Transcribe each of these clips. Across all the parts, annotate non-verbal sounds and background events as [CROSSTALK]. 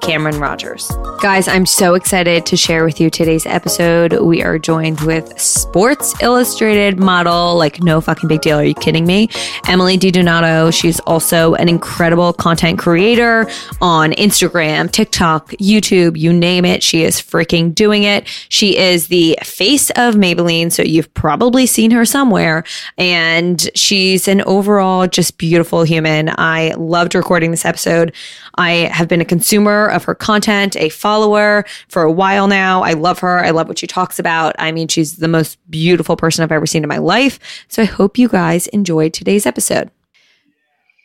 Cameron Rogers. Guys, I'm so excited to share with you today's episode. We are joined with Sports Illustrated model, like no fucking big deal. Are you kidding me? Emily DiDonato. She's also an incredible content creator on Instagram, TikTok, YouTube, you name it. She is freaking doing it. She is the face of Maybelline, so you've probably seen her somewhere. And she's an overall just beautiful human. I loved recording this episode. I have been a consumer of her content, a follower for a while now. I love her. I love what she talks about. I mean, she's the most beautiful person I've ever seen in my life. So I hope you guys enjoyed today's episode.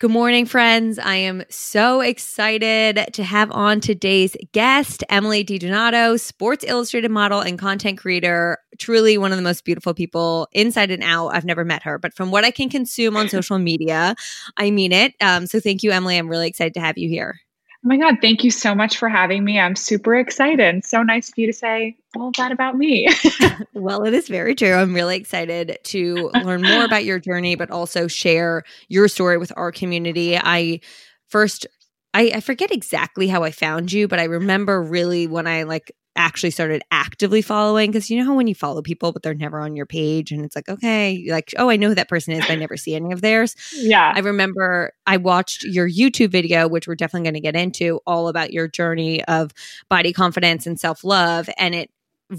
Good morning, friends. I am so excited to have on today's guest, Emily DiDonato, Sports Illustrated model and content creator. Truly one of the most beautiful people inside and out. I've never met her, but from what I can consume on [LAUGHS] social media, I mean it. Um, so thank you, Emily. I'm really excited to have you here. Oh my God, thank you so much for having me. I'm super excited. So nice of you to say all that about me. [LAUGHS] well, it is very true. I'm really excited to learn more about your journey, but also share your story with our community. I first I, I, forget exactly how I found you, but I remember really when I like actually started actively following because you know how when you follow people but they're never on your page and it's like okay like oh i know who that person is but i never see any of theirs. Yeah. I remember i watched your youtube video which we're definitely going to get into all about your journey of body confidence and self-love and it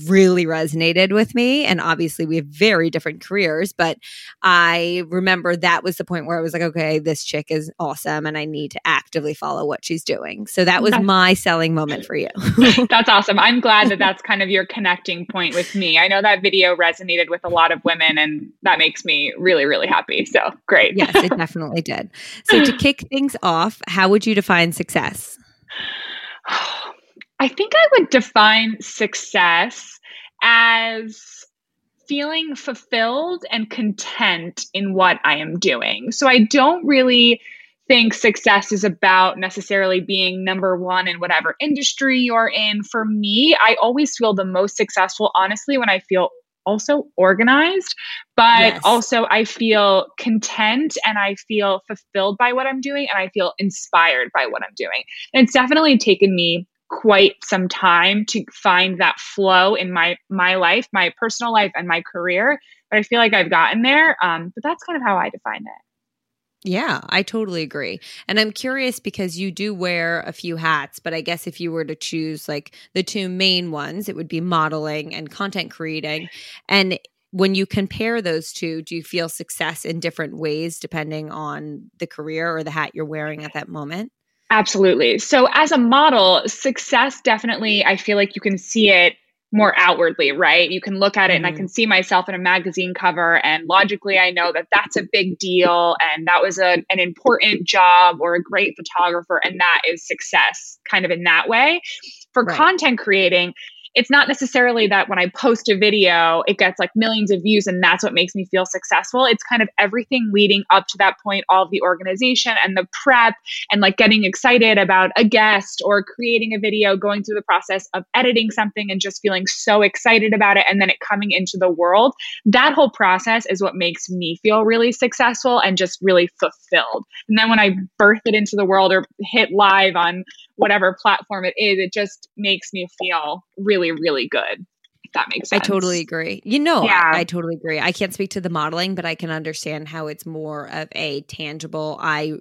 really resonated with me. And obviously, we have very different careers, but I remember that was the point where I was like, okay, this chick is awesome and I need to actively follow what she's doing. So that was that's, my selling moment for you. that's awesome. I'm glad that that's kind of your connecting point with me. I know that video resonated with a lot of women, and that makes me really, really happy. So great. yes, it definitely did. So to kick things off, how would you define success? I think I would define success as feeling fulfilled and content in what I am doing. So I don't really think success is about necessarily being number one in whatever industry you're in. For me, I always feel the most successful, honestly, when I feel also organized, but yes. also I feel content and I feel fulfilled by what I'm doing and I feel inspired by what I'm doing. And it's definitely taken me quite some time to find that flow in my my life, my personal life, and my career. But I feel like I've gotten there. Um, but that's kind of how I define it. Yeah, I totally agree. And I'm curious because you do wear a few hats, but I guess if you were to choose like the two main ones, it would be modeling and content creating. And when you compare those two, do you feel success in different ways depending on the career or the hat you're wearing at that moment? Absolutely. So, as a model, success definitely, I feel like you can see it more outwardly, right? You can look at it mm-hmm. and I mm-hmm. can see myself in a magazine cover, and logically, I know that that's a big deal and that was a, an important job or a great photographer, and that is success kind of in that way. For right. content creating, it's not necessarily mm. that when I post a video, it gets like millions of views and that's what makes me feel successful. It's kind of everything leading up to that point, all of the organization and the prep and like getting excited about a guest or creating a video, going through the process of editing something and just feeling so excited about it and then it coming into the world. That whole process is what makes me feel really successful and just really fulfilled. And then when I birth it into the world or hit live on whatever platform it is, it just makes me feel really, really good. If that makes sense. I totally agree. You know, yeah. I, I totally agree. I can't speak to the modeling, but I can understand how it's more of a tangible, I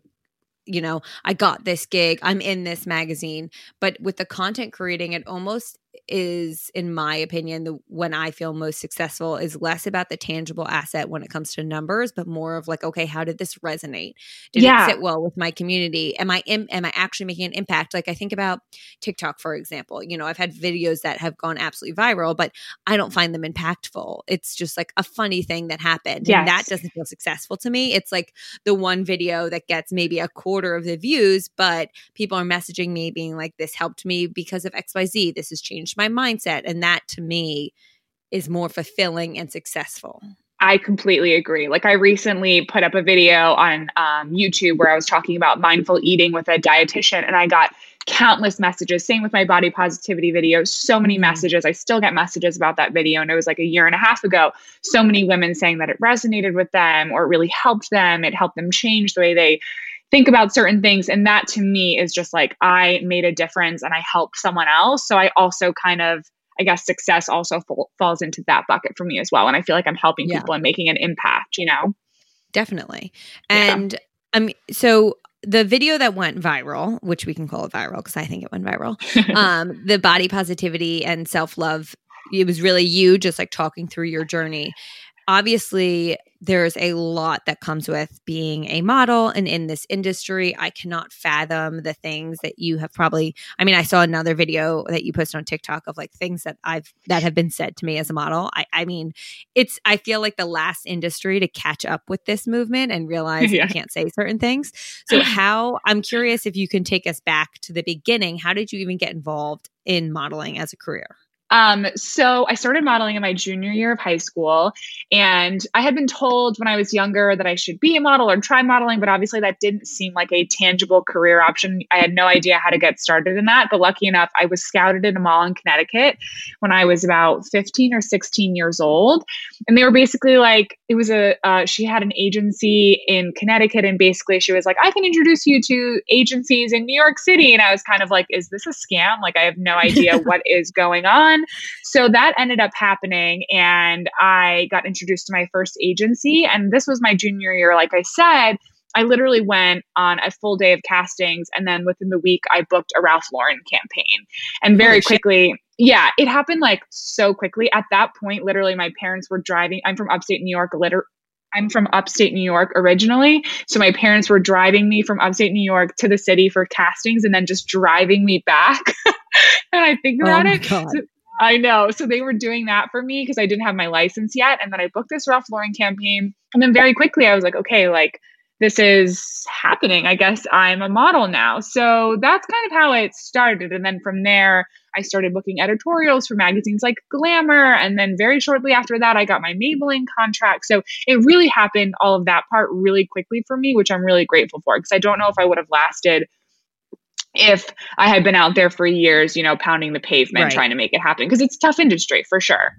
you know, I got this gig, I'm in this magazine. But with the content creating, it almost is in my opinion the when i feel most successful is less about the tangible asset when it comes to numbers but more of like okay how did this resonate? Did yeah. it sit well with my community? Am i am, am i actually making an impact? Like i think about tiktok for example. You know i've had videos that have gone absolutely viral but i don't find them impactful. It's just like a funny thing that happened yes. and that doesn't feel successful to me. It's like the one video that gets maybe a quarter of the views but people are messaging me being like this helped me because of xyz this has changed changed my mindset. And that to me is more fulfilling and successful. I completely agree. Like I recently put up a video on um, YouTube where I was talking about mindful eating with a dietitian, and I got countless messages. Same with my body positivity videos. So many mm-hmm. messages. I still get messages about that video, and it was like a year and a half ago. So many women saying that it resonated with them or it really helped them. It helped them change the way they think about certain things. And that to me is just like I made a difference and I helped someone else. So I also kind of, I guess, success also f- falls into that bucket for me as well. And I feel like I'm helping yeah. people and making an impact, you know? Definitely. And yeah. Mean, so the video that went viral, which we can call it viral because I think it went viral, [LAUGHS] um, the body positivity and self love, it was really you just like talking through your journey obviously there's a lot that comes with being a model and in this industry. I cannot fathom the things that you have probably i mean i saw another video that you posted on tiktok of like things that i've that have been said to me as a model. I, I mean it's i feel like the last industry to catch up with this movement and [LAUGHS] realize yeah. you can't say certain things. So [LAUGHS] how i'm curious if you can take us back to the beginning. How did you even get involved in modeling as a career um, so I started modeling in my junior year of high school, and I had been told when I was younger that I should be a model or try modeling, but obviously that didn't seem like a tangible career option. I had no idea how to get started in that, but lucky enough, I was scouted in a mall in Connecticut when I was about 15 or 16 years old, and they were basically like, it was a uh, she had an agency in Connecticut, and basically she was like, I can introduce you to agencies in New York City, and I was kind of like, is this a scam? Like I have no [LAUGHS] idea what is going on. So that ended up happening. And I got introduced to my first agency. And this was my junior year. Like I said, I literally went on a full day of castings. And then within the week, I booked a Ralph Lauren campaign. And very quickly, yeah, it happened like so quickly. At that point, literally, my parents were driving. I'm from upstate New York, liter- I'm from upstate New York originally. So my parents were driving me from upstate New York to the city for castings and then just driving me back. [LAUGHS] and I think about oh it. So, I know. So they were doing that for me because I didn't have my license yet. And then I booked this Ralph Lauren campaign. And then very quickly I was like, okay, like this is happening. I guess I'm a model now. So that's kind of how it started. And then from there, I started booking editorials for magazines like Glamour. And then very shortly after that, I got my Maybelline contract. So it really happened, all of that part really quickly for me, which I'm really grateful for because I don't know if I would have lasted if I had been out there for years, you know, pounding the pavement right. trying to make it happen because it's tough industry for sure.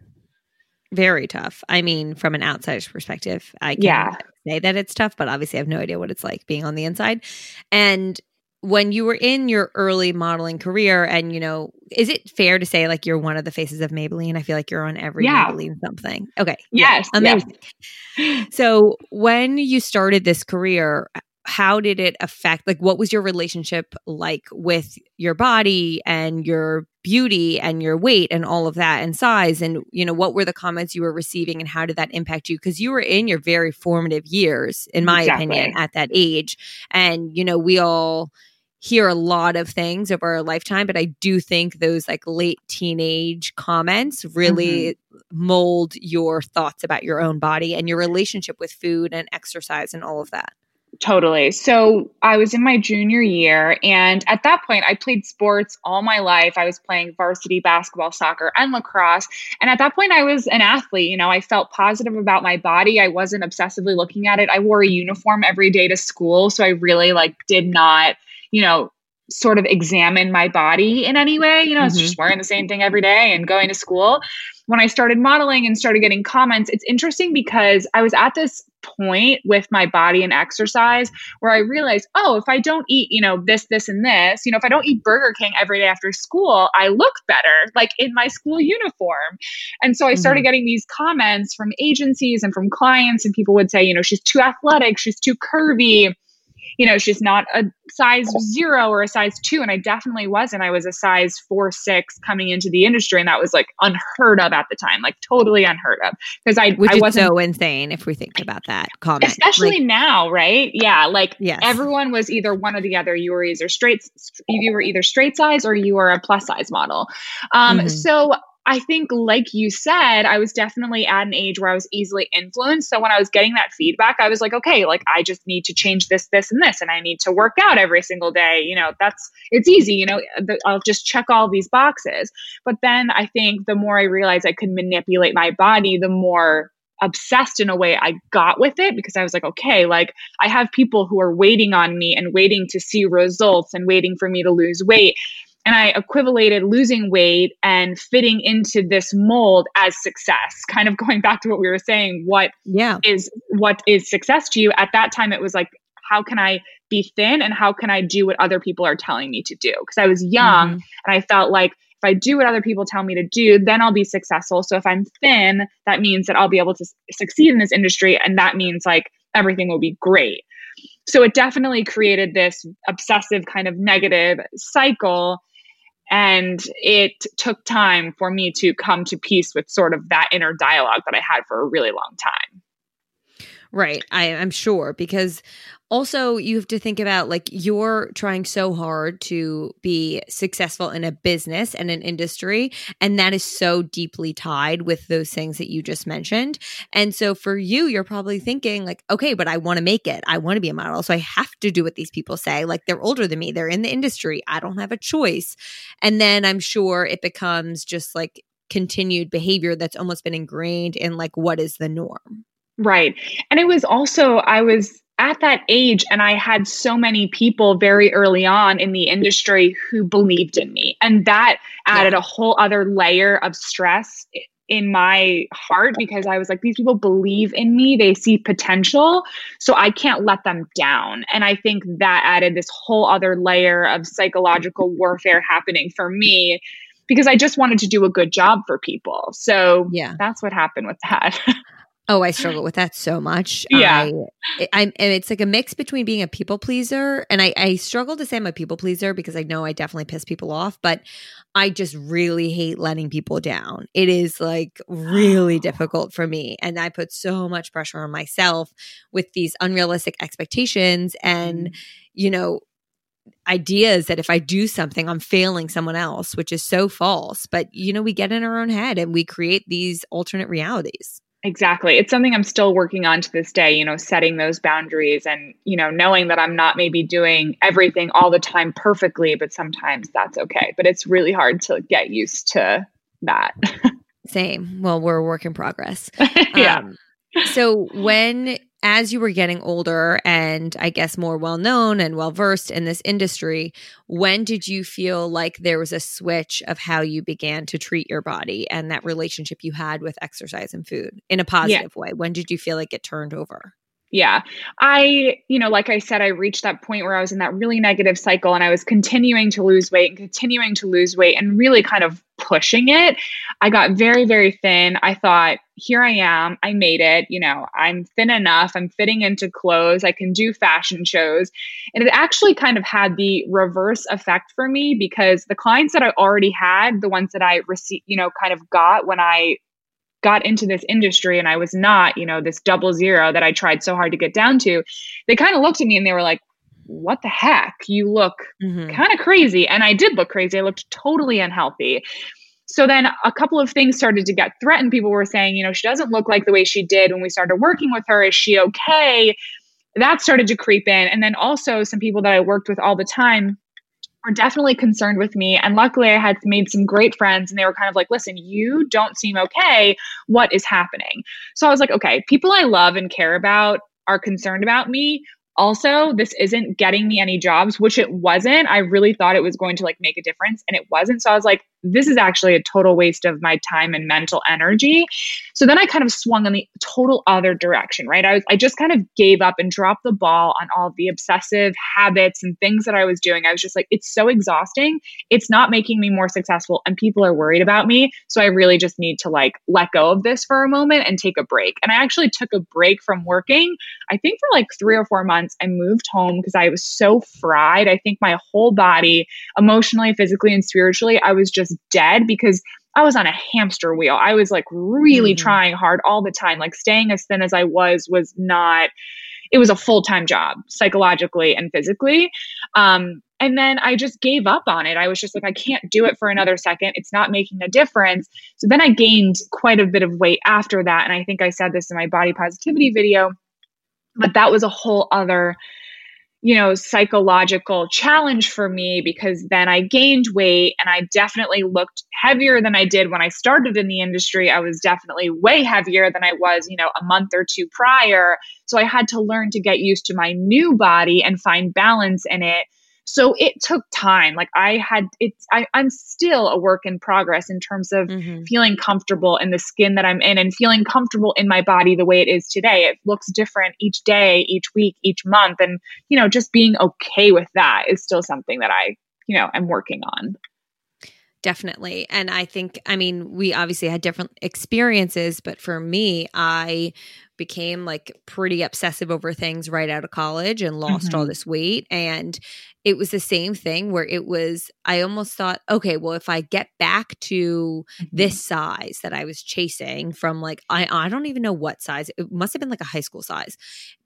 Very tough. I mean, from an outsider's perspective, I can yeah. say that it's tough, but obviously I have no idea what it's like being on the inside. And when you were in your early modeling career and you know is it fair to say like you're one of the faces of maybelline i feel like you're on every yeah. maybelline something okay yes yeah, amazing yes. so when you started this career how did it affect like what was your relationship like with your body and your beauty and your weight and all of that and size and you know what were the comments you were receiving and how did that impact you because you were in your very formative years in my exactly. opinion at that age and you know we all hear a lot of things over our lifetime but i do think those like late teenage comments really mm-hmm. mold your thoughts about your own body and your relationship with food and exercise and all of that Totally. So I was in my junior year, and at that point, I played sports all my life. I was playing varsity basketball, soccer, and lacrosse. And at that point, I was an athlete. You know, I felt positive about my body. I wasn't obsessively looking at it. I wore a uniform every day to school. So I really like did not, you know, sort of examine my body in any way. You know, mm-hmm. it's just wearing the same thing every day and going to school. When I started modeling and started getting comments, it's interesting because I was at this point with my body and exercise where I realized, oh, if I don't eat, you know, this, this, and this, you know, if I don't eat Burger King every day after school, I look better, like in my school uniform. And so I started mm-hmm. getting these comments from agencies and from clients, and people would say, you know, she's too athletic, she's too curvy you know, she's not a size zero or a size two. And I definitely wasn't. I was a size four, six coming into the industry. And that was like unheard of at the time, like totally unheard of. Because I, Which I wasn't so insane if we think about that comment. Especially like, now, right? Yeah. Like yes. everyone was either one or the other. You were either straight, you were either straight size or you were a plus size model. Um, mm-hmm. So I think, like you said, I was definitely at an age where I was easily influenced. So when I was getting that feedback, I was like, okay, like I just need to change this, this, and this, and I need to work out every single day. You know, that's it's easy. You know, I'll just check all these boxes. But then I think the more I realized I could manipulate my body, the more obsessed in a way I got with it because I was like, okay, like I have people who are waiting on me and waiting to see results and waiting for me to lose weight and I equivalated losing weight and fitting into this mold as success. Kind of going back to what we were saying, what yeah. is what is success to you? At that time it was like how can I be thin and how can I do what other people are telling me to do? Because I was young mm-hmm. and I felt like if I do what other people tell me to do, then I'll be successful. So if I'm thin, that means that I'll be able to succeed in this industry and that means like everything will be great. So it definitely created this obsessive kind of negative cycle and it took time for me to come to peace with sort of that inner dialogue that I had for a really long time. Right. I, am sure because also you have to think about like you're trying so hard to be successful in a business and an industry. And that is so deeply tied with those things that you just mentioned. And so for you, you're probably thinking, like, okay, but I want to make it. I want to be a model. So I have to do what these people say. Like they're older than me, they're in the industry. I don't have a choice. And then I'm sure it becomes just like continued behavior that's almost been ingrained in like what is the norm. Right. And it was also, I was at that age and I had so many people very early on in the industry who believed in me. And that added yeah. a whole other layer of stress in my heart because I was like, these people believe in me, they see potential. So I can't let them down. And I think that added this whole other layer of psychological warfare happening for me because I just wanted to do a good job for people. So yeah, that's what happened with that. [LAUGHS] Oh, I struggle with that so much. Yeah. I, I'm, it's like a mix between being a people pleaser and I, I struggle to say I'm a people pleaser because I know I definitely piss people off, but I just really hate letting people down. It is like really difficult for me. And I put so much pressure on myself with these unrealistic expectations and, mm. you know, ideas that if I do something, I'm failing someone else, which is so false. But, you know, we get in our own head and we create these alternate realities. Exactly. It's something I'm still working on to this day, you know, setting those boundaries and, you know, knowing that I'm not maybe doing everything all the time perfectly, but sometimes that's okay. But it's really hard to get used to that. [LAUGHS] Same. Well, we're a work in progress. [LAUGHS] yeah. Um, so when as you were getting older and I guess more well known and well versed in this industry, when did you feel like there was a switch of how you began to treat your body and that relationship you had with exercise and food in a positive yeah. way? When did you feel like it turned over? Yeah. I, you know, like I said, I reached that point where I was in that really negative cycle and I was continuing to lose weight and continuing to lose weight and really kind of pushing it. I got very, very thin. I thought, here I am. I made it. You know, I'm thin enough. I'm fitting into clothes. I can do fashion shows. And it actually kind of had the reverse effect for me because the clients that I already had, the ones that I received, you know, kind of got when I got into this industry and I was not, you know, this double zero that I tried so hard to get down to, they kind of looked at me and they were like, what the heck? You look mm-hmm. kind of crazy. And I did look crazy. I looked totally unhealthy. So then a couple of things started to get threatened. People were saying, you know, she doesn't look like the way she did when we started working with her. Is she okay? That started to creep in. And then also some people that I worked with all the time were definitely concerned with me. And luckily, I had made some great friends, and they were kind of like, listen, you don't seem okay. What is happening? So I was like, okay, people I love and care about are concerned about me. Also, this isn't getting me any jobs, which it wasn't. I really thought it was going to like make a difference, and it wasn't. So I was like, this is actually a total waste of my time and mental energy. So then I kind of swung in the total other direction, right? I was, I just kind of gave up and dropped the ball on all the obsessive habits and things that I was doing. I was just like, it's so exhausting. It's not making me more successful and people are worried about me. So I really just need to like let go of this for a moment and take a break. And I actually took a break from working. I think for like three or four months, I moved home because I was so fried. I think my whole body, emotionally, physically, and spiritually, I was just dead because I was on a hamster wheel. I was like really mm-hmm. trying hard all the time. Like staying as thin as I was was not, it was a full time job psychologically and physically. Um, and then I just gave up on it. I was just like, I can't do it for another second. It's not making a difference. So then I gained quite a bit of weight after that. And I think I said this in my body positivity video, but that was a whole other you know, psychological challenge for me because then I gained weight and I definitely looked heavier than I did when I started in the industry. I was definitely way heavier than I was, you know, a month or two prior. So I had to learn to get used to my new body and find balance in it. So it took time. Like I had it's I, I'm still a work in progress in terms of mm-hmm. feeling comfortable in the skin that I'm in and feeling comfortable in my body the way it is today. It looks different each day, each week, each month. And, you know, just being okay with that is still something that I, you know, I'm working on. Definitely. And I think, I mean, we obviously had different experiences, but for me, I became like pretty obsessive over things right out of college and lost mm-hmm. all this weight. And it was the same thing where it was i almost thought okay well if i get back to mm-hmm. this size that i was chasing from like i i don't even know what size it must have been like a high school size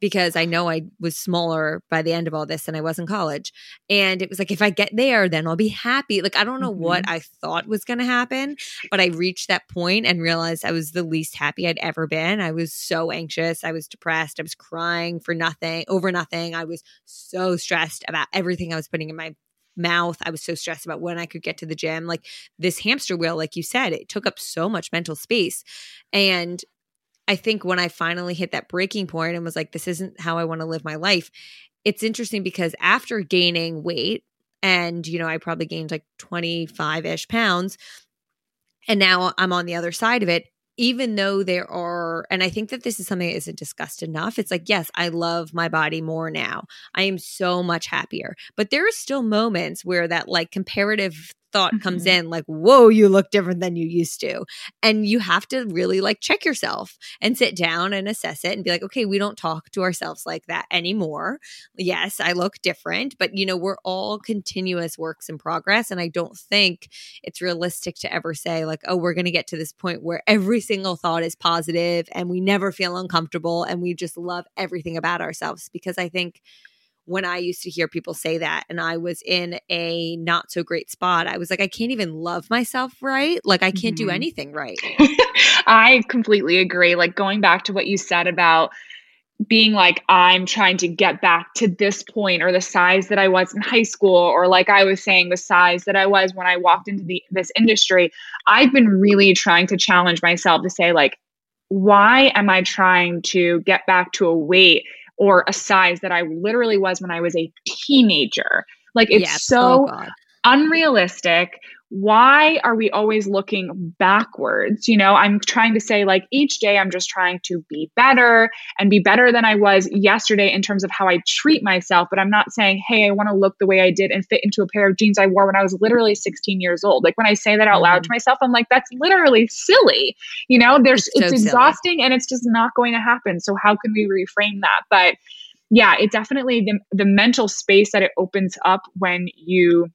because i know i was smaller by the end of all this than i was in college and it was like if i get there then i'll be happy like i don't know mm-hmm. what i thought was going to happen but i reached that point and realized i was the least happy i'd ever been i was so anxious i was depressed i was crying for nothing over nothing i was so stressed about everything everything I was putting in my mouth. I was so stressed about when I could get to the gym. Like this hamster wheel, like you said, it took up so much mental space. And I think when I finally hit that breaking point and was like, this isn't how I want to live my life, it's interesting because after gaining weight, and, you know, I probably gained like 25 ish pounds, and now I'm on the other side of it even though there are, and I think that this is something that isn't discussed enough, it's like, yes, I love my body more now. I am so much happier. But there are still moments where that like comparative thought mm-hmm. comes in like whoa you look different than you used to and you have to really like check yourself and sit down and assess it and be like okay we don't talk to ourselves like that anymore yes i look different but you know we're all continuous works in progress and i don't think it's realistic to ever say like oh we're going to get to this point where every single thought is positive and we never feel uncomfortable and we just love everything about ourselves because i think when I used to hear people say that and I was in a not so great spot, I was like, I can't even love myself right. Like, I can't mm-hmm. do anything right. [LAUGHS] I completely agree. Like, going back to what you said about being like, I'm trying to get back to this point or the size that I was in high school, or like I was saying, the size that I was when I walked into the, this industry, I've been really trying to challenge myself to say, like, why am I trying to get back to a weight or a size that I literally was when I was a teenager. Like it's yes. so oh, unrealistic why are we always looking backwards? You know, I'm trying to say, like, each day I'm just trying to be better and be better than I was yesterday in terms of how I treat myself. But I'm not saying, hey, I want to look the way I did and fit into a pair of jeans I wore when I was literally 16 years old. Like, when I say that out loud to mm-hmm. myself, I'm like, that's literally silly. You know, there's, it's, so it's exhausting and it's just not going to happen. So, how can we reframe that? But yeah, it definitely the, the mental space that it opens up when you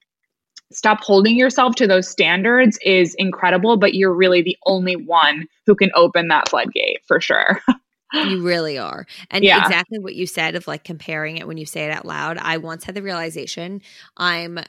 stop holding yourself to those standards is incredible, but you're really the only one who can open that floodgate for sure. [LAUGHS] you really are. And yeah. exactly what you said of like comparing it when you say it out loud. I once had the realization I'm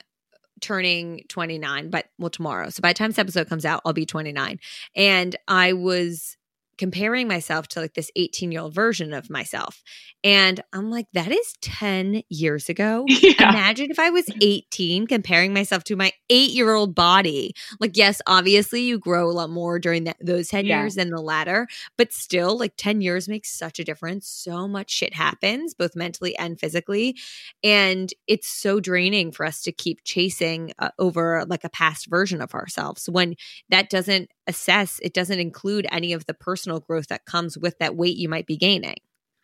turning 29, but well, tomorrow. So by the time this episode comes out, I'll be 29. And I was comparing myself to like this 18 year old version of myself. And I'm like, that is 10 years ago. [LAUGHS] Yeah. Imagine if I was 18 comparing myself to my eight year old body. Like, yes, obviously you grow a lot more during that, those 10 yeah. years than the latter, but still, like 10 years makes such a difference. So much shit happens, both mentally and physically. And it's so draining for us to keep chasing uh, over like a past version of ourselves when that doesn't assess, it doesn't include any of the personal growth that comes with that weight you might be gaining.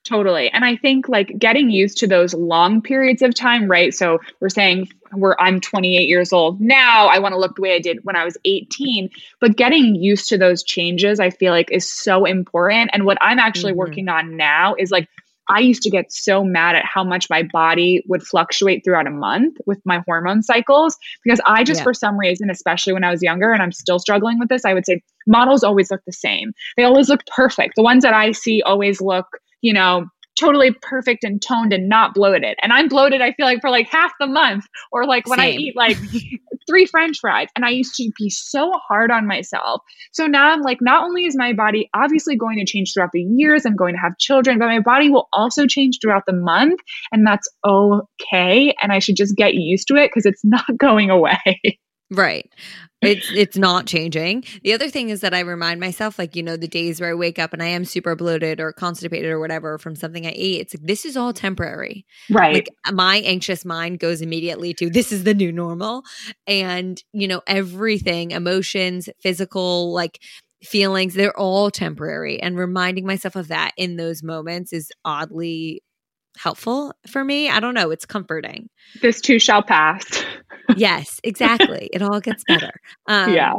Totally. And I think like getting used to those long periods of time, right? So we're saying where I'm 28 years old now, I want to look the way I did when I was 18, but getting used to those changes, I feel like is so important. And what I'm actually mm-hmm. working on now is like I used to get so mad at how much my body would fluctuate throughout a month with my hormone cycles because I just, yeah. for some reason, especially when I was younger and I'm still struggling with this, I would say models always look the same. They always look perfect. The ones that I see always look, you know, totally perfect and toned and not bloated. And I'm bloated, I feel like, for like half the month. Or like when Same. I eat like [LAUGHS] three french fries. And I used to be so hard on myself. So now I'm like, not only is my body obviously going to change throughout the years, I'm going to have children, but my body will also change throughout the month. And that's okay. And I should just get used to it because it's [LAUGHS] not going away. Right. It's it's not changing. The other thing is that I remind myself, like, you know, the days where I wake up and I am super bloated or constipated or whatever from something I ate, it's like this is all temporary. Right. Like my anxious mind goes immediately to this is the new normal. And, you know, everything, emotions, physical, like feelings, they're all temporary. And reminding myself of that in those moments is oddly helpful for me. I don't know. It's comforting. This too shall pass. [LAUGHS] yes, exactly. It all gets better. Um, yeah.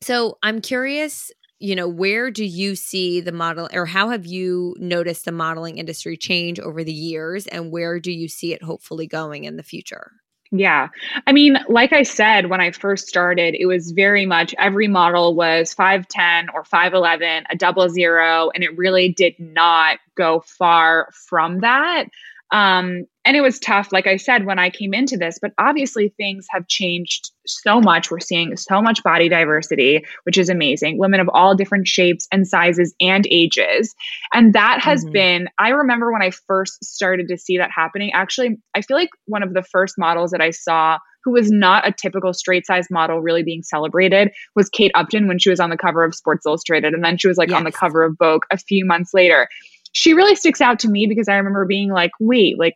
So I'm curious, you know, where do you see the model or how have you noticed the modeling industry change over the years and where do you see it hopefully going in the future? Yeah. I mean, like I said, when I first started, it was very much every model was 5'10 or 5'11, a double zero, and it really did not go far from that. Um, and it was tough, like I said, when I came into this, but obviously things have changed so much. We're seeing so much body diversity, which is amazing. Women of all different shapes and sizes and ages. And that has mm-hmm. been, I remember when I first started to see that happening. Actually, I feel like one of the first models that I saw who was not a typical straight size model really being celebrated was Kate Upton when she was on the cover of Sports Illustrated. And then she was like yes. on the cover of Vogue a few months later. She really sticks out to me because I remember being like, wait, like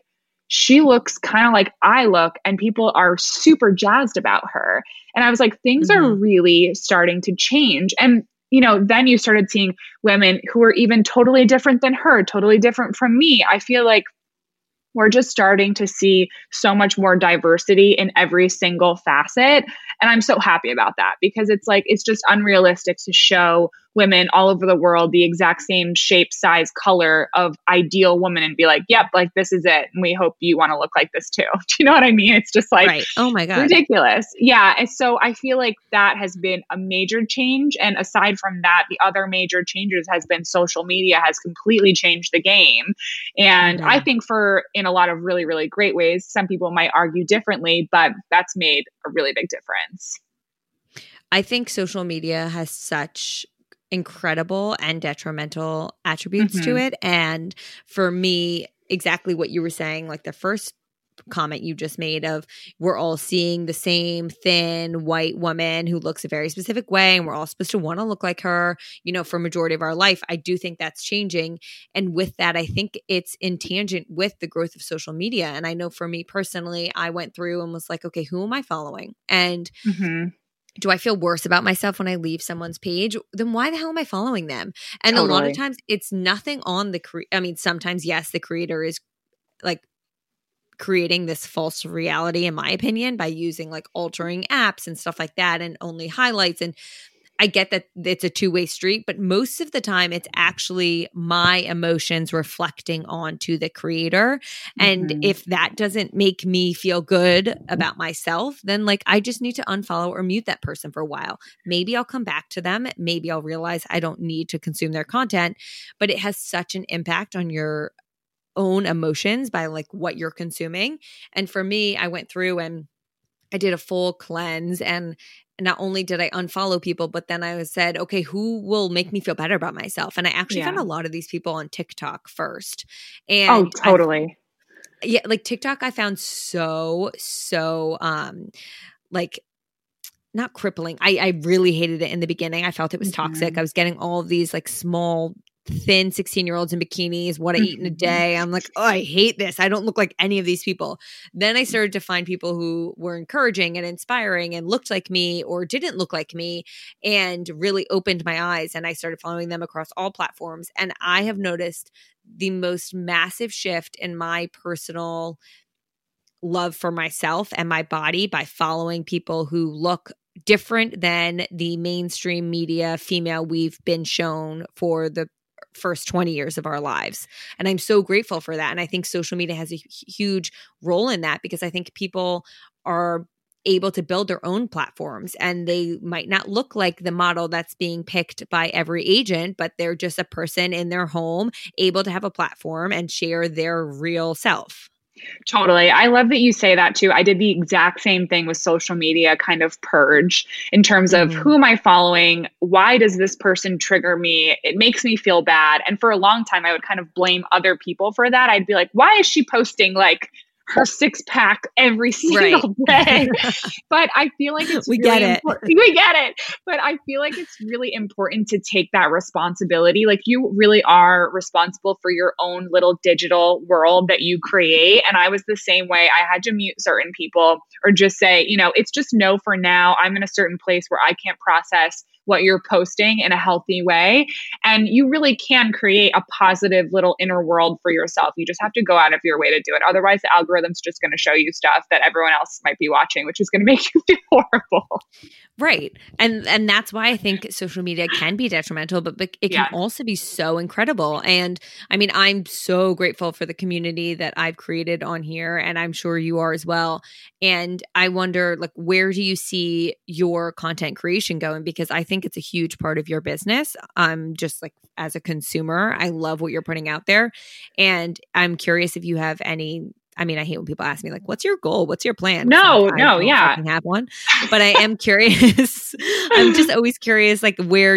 she looks kind of like I look, and people are super jazzed about her. And I was like, things mm-hmm. are really starting to change. And, you know, then you started seeing women who are even totally different than her, totally different from me. I feel like we're just starting to see so much more diversity in every single facet. And I'm so happy about that because it's like, it's just unrealistic to show women all over the world the exact same shape, size, color of ideal woman and be like, yep, like this is it. And we hope you want to look like this too. [LAUGHS] Do you know what I mean? It's just like, right. oh my God. Ridiculous. Yeah. And so I feel like that has been a major change. And aside from that, the other major changes has been social media has completely changed the game. And I think for in a lot of really, really great ways, some people might argue differently, but that's made a really big difference. I think social media has such incredible and detrimental attributes mm-hmm. to it. And for me, exactly what you were saying, like the first comment you just made of we're all seeing the same thin white woman who looks a very specific way and we're all supposed to want to look like her you know for majority of our life i do think that's changing and with that i think it's in tangent with the growth of social media and i know for me personally i went through and was like okay who am i following and mm-hmm do I feel worse about myself when I leave someone's page? Then why the hell am I following them? And totally. a lot of times it's nothing on the cre- I mean sometimes yes the creator is like creating this false reality in my opinion by using like altering apps and stuff like that and only highlights and I get that it's a two way street, but most of the time it's actually my emotions reflecting onto the creator. And mm-hmm. if that doesn't make me feel good about myself, then like I just need to unfollow or mute that person for a while. Maybe I'll come back to them. Maybe I'll realize I don't need to consume their content, but it has such an impact on your own emotions by like what you're consuming. And for me, I went through and I did a full cleanse and not only did I unfollow people, but then I said, okay, who will make me feel better about myself? And I actually yeah. found a lot of these people on TikTok first. And oh, totally. I, yeah, like TikTok, I found so, so, um, like not crippling. I, I really hated it in the beginning. I felt it was toxic. Mm-hmm. I was getting all of these like small thin 16 year olds in bikinis, what I eat in a mm-hmm. day. I'm like, oh, I hate this. I don't look like any of these people. Then I started to find people who were encouraging and inspiring and looked like me or didn't look like me and really opened my eyes. And I started following them across all platforms. And I have noticed the most massive shift in my personal love for myself and my body by following people who look different than the mainstream media female we've been shown for the first 20 years of our lives. And I'm so grateful for that. And I think social media has a huge role in that because I think people are able to build their own platforms and they might not look like the model that's being picked by every agent but they're just a person in their home able to have a platform and share their real self Totally. I love that you say that too. I did the exact same thing with social media kind of purge in terms of mm-hmm. who am I following? Why does this person trigger me? It makes me feel bad. And for a long time, I would kind of blame other people for that. I'd be like, why is she posting like her six pack every [LAUGHS] single right. day. [LAUGHS] but I feel like it's we really get it. [LAUGHS] We get it. But I feel like it's really important to take that responsibility. Like you really are responsible for your own little digital world that you create. And I was the same way. I had to mute certain people or just say, you know, it's just no for now. I'm in a certain place where I can't process what you're posting in a healthy way. And you really can create a positive little inner world for yourself. You just have to go out of your way to do it. Otherwise, the algorithm's just going to show you stuff that everyone else might be watching, which is going [LAUGHS] to make you feel horrible. Right. And and that's why I think social media can be detrimental, but, but it can yeah. also be so incredible. And I mean, I'm so grateful for the community that I've created on here and I'm sure you are as well. And I wonder like where do you see your content creation going because I think it's a huge part of your business. I'm just like as a consumer, I love what you're putting out there and I'm curious if you have any I mean, I hate when people ask me like, "What's your goal? What's your plan?" No, no, yeah, I can have one, but I am curious. [LAUGHS] I'm just always curious, like where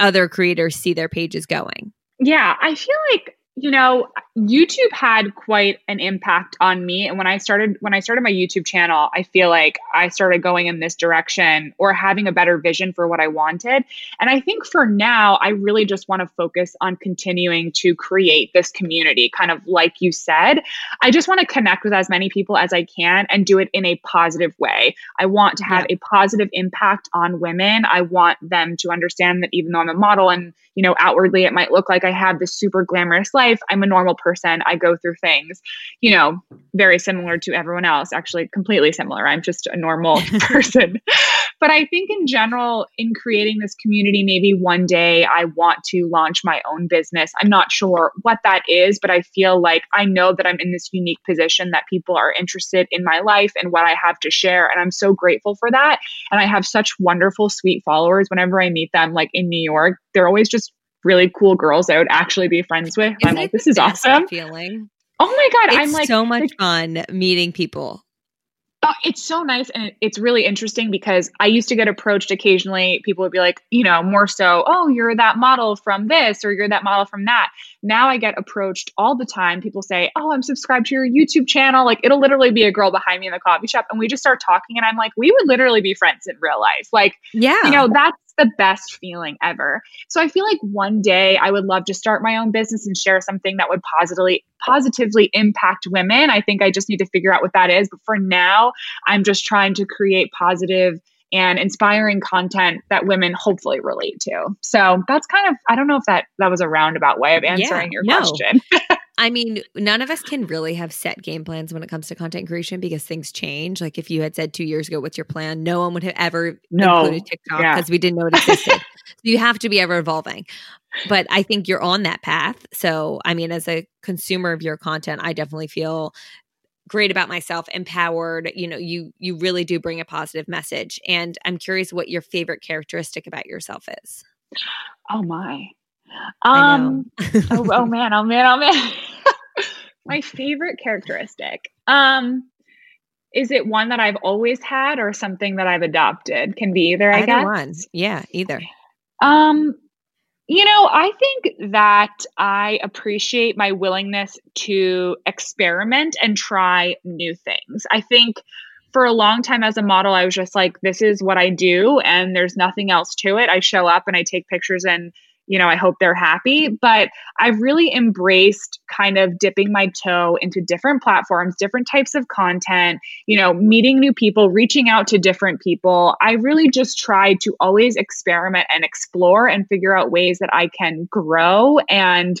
other creators see their pages going. Yeah, I feel like you know youtube had quite an impact on me. And when i started when i started my youtube channel i feel like i started going in this direction or having a better vision for what i wanted. And i think for now i really just want to focus on continuing to create this community kind of like you said. I just want to connect with as many people as i can and do it in a positive way. I want to have yeah. a positive impact on women. I want them to understand that even though i'm a model and you know outwardly it might look like i have this super glamorous life i'm a normal person. I go through things, you know, very similar to everyone else, actually, completely similar. I'm just a normal [LAUGHS] person. But I think in general, in creating this community, maybe one day I want to launch my own business. I'm not sure what that is, but I feel like I know that I'm in this unique position that people are interested in my life and what I have to share. And I'm so grateful for that. And I have such wonderful, sweet followers. Whenever I meet them, like in New York, they're always just really cool girls I would actually be friends with. Isn't I'm like, this is awesome. Feeling. Oh my god, it's I'm like so much like, fun meeting people. Oh, it's so nice and it's really interesting because I used to get approached occasionally. People would be like, you know, more so, oh, you're that model from this or you're that model from that. Now I get approached all the time. People say, oh, I'm subscribed to your YouTube channel. Like it'll literally be a girl behind me in the coffee shop and we just start talking and I'm like, we would literally be friends in real life. Like, yeah, you know, that's the best feeling ever. So I feel like one day I would love to start my own business and share something that would positively positively impact women. I think I just need to figure out what that is, but for now, I'm just trying to create positive and inspiring content that women hopefully relate to. So that's kind of I don't know if that that was a roundabout way of answering yeah, your no. question. [LAUGHS] I mean, none of us can really have set game plans when it comes to content creation because things change. Like if you had said two years ago, "What's your plan?" No one would have ever no. included TikTok because yeah. we didn't know it existed. [LAUGHS] so you have to be ever evolving. But I think you're on that path. So, I mean, as a consumer of your content, I definitely feel great about myself empowered you know you you really do bring a positive message and i'm curious what your favorite characteristic about yourself is oh my um oh, oh man, oh man, oh man. [LAUGHS] my favorite characteristic. Um is it one that I've always had or something that I've adopted? Can be either, I Either guess. one. Yeah, either. Um, you know, I think that I appreciate my willingness to experiment and try new things. I think for a long time as a model, I was just like, this is what I do, and there's nothing else to it. I show up and I take pictures and you know, I hope they're happy. But I've really embraced kind of dipping my toe into different platforms, different types of content, you know, meeting new people, reaching out to different people. I really just tried to always experiment and explore and figure out ways that I can grow and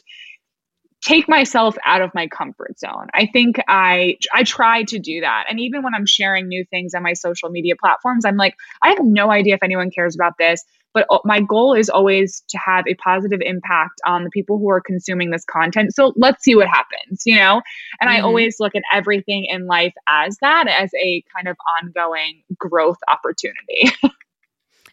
take myself out of my comfort zone. I think I I try to do that. And even when I'm sharing new things on my social media platforms, I'm like, I have no idea if anyone cares about this, but my goal is always to have a positive impact on the people who are consuming this content. So let's see what happens, you know? And mm-hmm. I always look at everything in life as that as a kind of ongoing growth opportunity. [LAUGHS]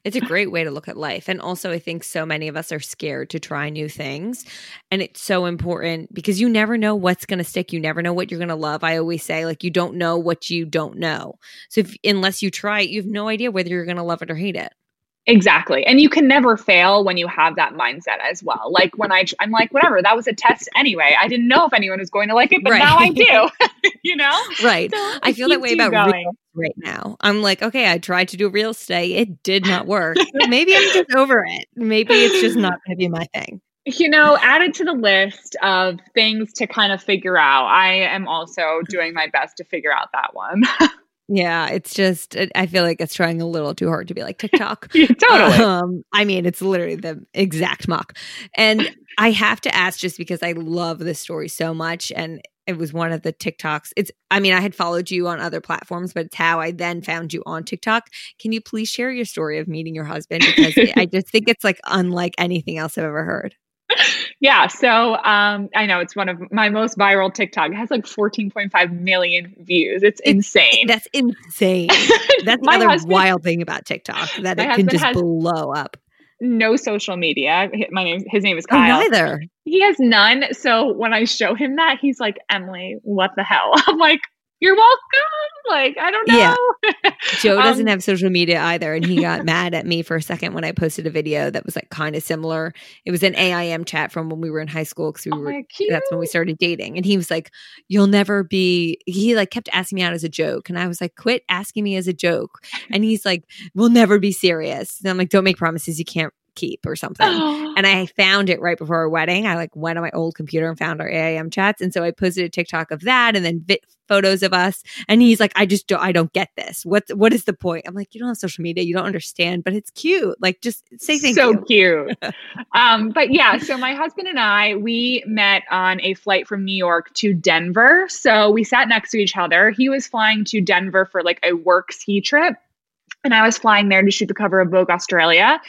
It's a great way to look at life. And also, I think so many of us are scared to try new things. And it's so important because you never know what's going to stick. You never know what you're going to love. I always say, like, you don't know what you don't know. So, if, unless you try it, you have no idea whether you're going to love it or hate it. Exactly. And you can never fail when you have that mindset as well. Like when I, I'm like, whatever, that was a test anyway. I didn't know if anyone was going to like it, but right. now I do, [LAUGHS] [LAUGHS] you know? Right. So I feel that way about real right now. I'm like, okay, I tried to do real estate. It did not work. maybe I'm just over it. Maybe it's just not going to be my thing. You know, added to the list of things to kind of figure out, I am also doing my best to figure out that one. [LAUGHS] Yeah, it's just I feel like it's trying a little too hard to be like TikTok. [LAUGHS] totally. Um, I mean, it's literally the exact mock. And I have to ask just because I love this story so much and it was one of the TikToks. It's I mean, I had followed you on other platforms, but it's how I then found you on TikTok. Can you please share your story of meeting your husband because [LAUGHS] I just think it's like unlike anything else I've ever heard yeah. So um, I know it's one of my most viral TikTok. It has like 14.5 million views. It's, it's insane. That's insane. [LAUGHS] That's another husband, wild thing about TikTok that it can just blow up. No social media. My name, his name is oh, Kyle. Oh, neither. He has none. So when I show him that, he's like, Emily, what the hell? [LAUGHS] I'm like, you're welcome. Like, I don't know. Yeah. [LAUGHS] Joe doesn't um, have social media either. And he got [LAUGHS] mad at me for a second when I posted a video that was like kind of similar. It was an AIM chat from when we were in high school because we oh, were, that's when we started dating. And he was like, You'll never be, he like kept asking me out as a joke. And I was like, Quit asking me as a joke. And he's like, We'll never be serious. And I'm like, Don't make promises you can't keep or [GASPS] something. and I found it right before our wedding. I like went on my old computer and found our AIM chats. And so I posted a TikTok of that and then vi- photos of us. And he's like, I just don't, I don't get this. What, what is the point? I'm like, you don't have social media. You don't understand, but it's cute. Like just say thank so you. cute. [LAUGHS] um, but yeah, so my husband and I, we met on a flight from New York to Denver. So we sat next to each other. He was flying to Denver for like a work ski trip. And I was flying there to shoot the cover of Vogue Australia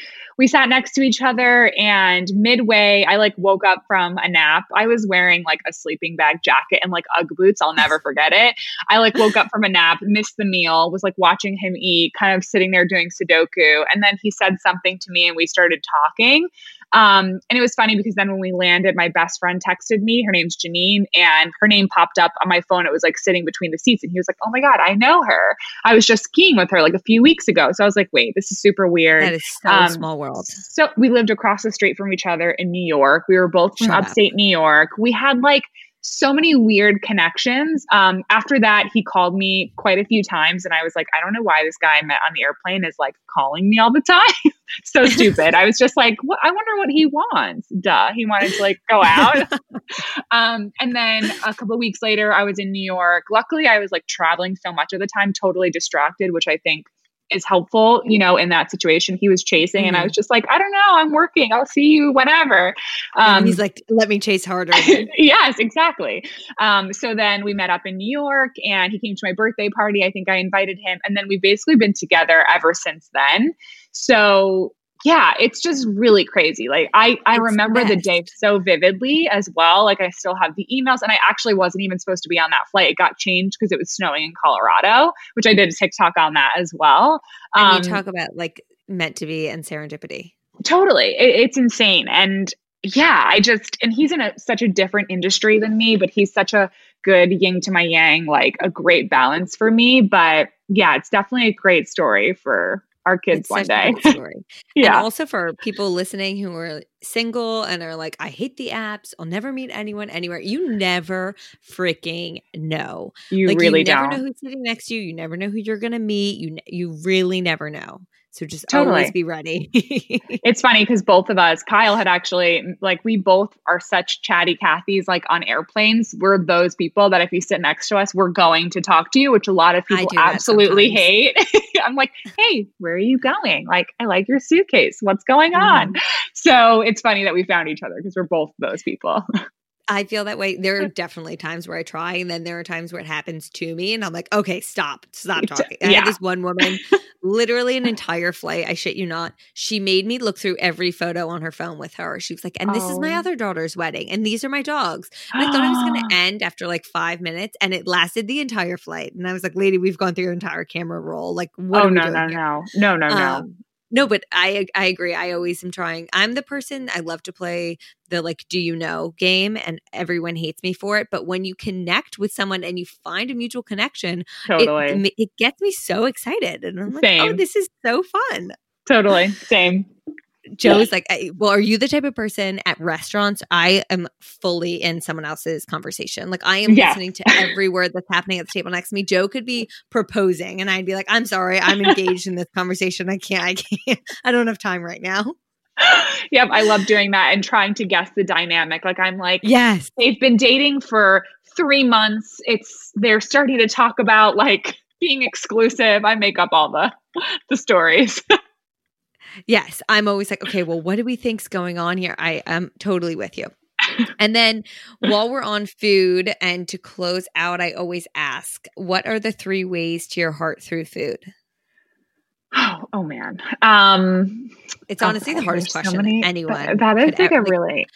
we sat next to each other and midway I like woke up from a nap. I was wearing like a sleeping bag jacket and like Ugg boots. I'll never forget it. I like woke up from a nap, missed the meal, was like watching him eat, kind of sitting there doing Sudoku. And then he said something to me and we started talking. Um, and it was funny because then when we landed, my best friend texted me. Her name's Janine, and her name popped up on my phone. It was like sitting between the seats, and he was like, "Oh my god, I know her. I was just skiing with her like a few weeks ago." So I was like, "Wait, this is super weird." That is so um, small world. So we lived across the street from each other in New York. We were both from Shut upstate up. New York. We had like so many weird connections. Um, after that, he called me quite a few times, and I was like, I don't know why this guy I met on the airplane is like calling me all the time. [LAUGHS] so stupid. I was just like, what? I wonder what he wants. Duh, he wanted to like go out. [LAUGHS] um, and then a couple weeks later, I was in New York. Luckily, I was like traveling so much of the time, totally distracted, which I think is helpful, you know, in that situation. He was chasing, mm-hmm. and I was mm-hmm. just like, I don't know, I'm working. I'll see you whenever. Um, he's like, let me chase harder. [LAUGHS] yes, exactly. Um, so then we met up in New York, and he came to my birthday party. I think I invited him, and then we've basically been together ever since then. So yeah, it's just really crazy. Like I, I it's remember the day so vividly as well. Like I still have the emails, and I actually wasn't even supposed to be on that flight. It got changed because it was snowing in Colorado, which I did a TikTok on that as well. And um, you talk about like meant to be and serendipity. Totally, it, it's insane, and yeah, I just and he's in a, such a different industry than me, but he's such a good yin to my yang, like a great balance for me. But yeah, it's definitely a great story for our kids It's one day. story. [LAUGHS] yeah. And also for people listening who are single and are like, I hate the apps. I'll never meet anyone anywhere. You never freaking know. you like really you never don't. know who's sitting next to you. You never know who you're gonna meet. You you really never know. So just Totally. always be ready. [LAUGHS] It's funny because both of us, Kyle had actually, like, we both are such chatty Cathys, like on airplanes. We're those people that if you sit next to us, we're going to talk to you, which a lot of people absolutely hate. [LAUGHS] I'm like, hey, where are you going? Like, I like your suitcase. What's going on? So it's funny that we found each other because we're both those people. [LAUGHS] I feel that way. There are definitely times where I try, and then there are times where it happens to me, and I'm like, okay, stop, stop talking. I had this one woman, [LAUGHS] literally an entire flight. I shit you not. She made me look through every photo on her phone with her. She was like, and this is my Oh. other daughter's wedding, and these are my dogs. And I thought it was going [GASPS] to end after like five minutes, and it lasted the entire flight. And I was like, lady, we've gone through your entire camera roll. Like, what oh, no, doing no, no. No, no, no. Um, no, but I I agree. I always am trying. I'm the person I love to play the like do you know game and everyone hates me for it, but when you connect with someone and you find a mutual connection, totally. it it gets me so excited and I'm like, "Oh, this is so fun." totally. Same. Joe's like, "Well, are you the type of person at restaurants I am fully in someone else's conversation. Like I am Yes. listening to every word that's happening at the table next to me. Joe could be proposing and I'd be like, "I'm sorry, I'm engaged in this conversation. I can't I can't. [LAUGHS] I don't have time right now." [LAUGHS] yep. I love doing that and trying to guess the dynamic. Like, I'm like, Yes. they've been dating for three months. It's they're starting to talk about like being exclusive. I make up all the [LAUGHS] the stories. Yes. I'm always like, okay, well, what do we think's going on here? I am totally with you. And then while we're on food and to close out, I always ask, what are the three ways to your heart through food? oh, [SIGHS] oh man. Um It's honestly the hardest there's so question many- anyone. that- that is like a really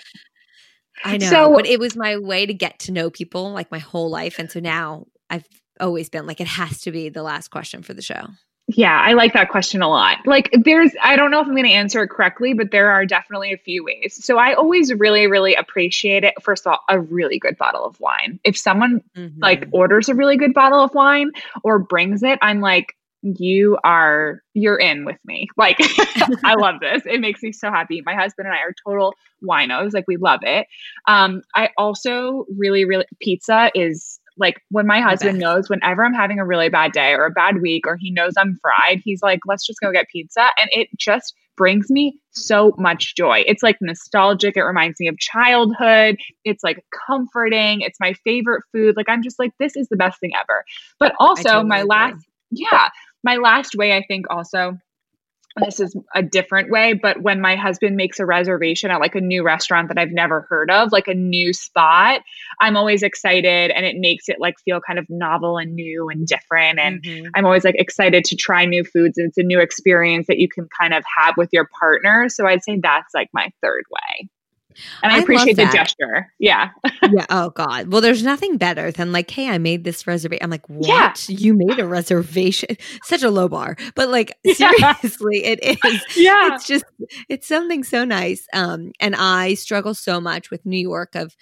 I know, So- but it was my way to get to know people like my whole life. And so now I've always been like, it has to be the last question for the show. Yeah, I like that question a lot. Like, there's, I don't know if I'm going to answer it correctly, but there are definitely a few ways. So, I always really, really appreciate it. First of all, a really good bottle of wine. If someone like Mhm. orders a really good bottle of wine or brings it, I'm like, you are, you're in with me. Like, [LAUGHS] I love this. It makes me so happy. My husband and I are total winos. Like, we love it. Um, I also really, really, pizza is like when my husband knows whenever I'm having a really bad day or a bad week or he knows I'm fried, he's like, let's just go get pizza. And it just brings me so much joy. It's like nostalgic. It reminds me of childhood. It's like comforting. It's my favorite food. Like, I'm just like, this is the best thing ever. But also, totally my agree. last, yeah, my last way, I think also, this is a different way, but when my husband makes a reservation at like a new restaurant that I've never heard of, like a new spot, I'm always excited and it makes it like feel kind of novel and new and different. And Mhm. I'm always like excited to try new foods. And it's a new experience that you can kind of have with your partner. So I'd say that's like my third way. And I, I appreciate the gesture. Yeah. [LAUGHS] yeah. Oh God. Well, there's nothing better than like, hey, I made this reservation. I'm like, what? Yeah. You made a reservation? [LAUGHS] Such a low bar, but like [LAUGHS] Yeah. seriously, it is. Yeah. It's just it's something so nice. Um, and I struggle so much with New York of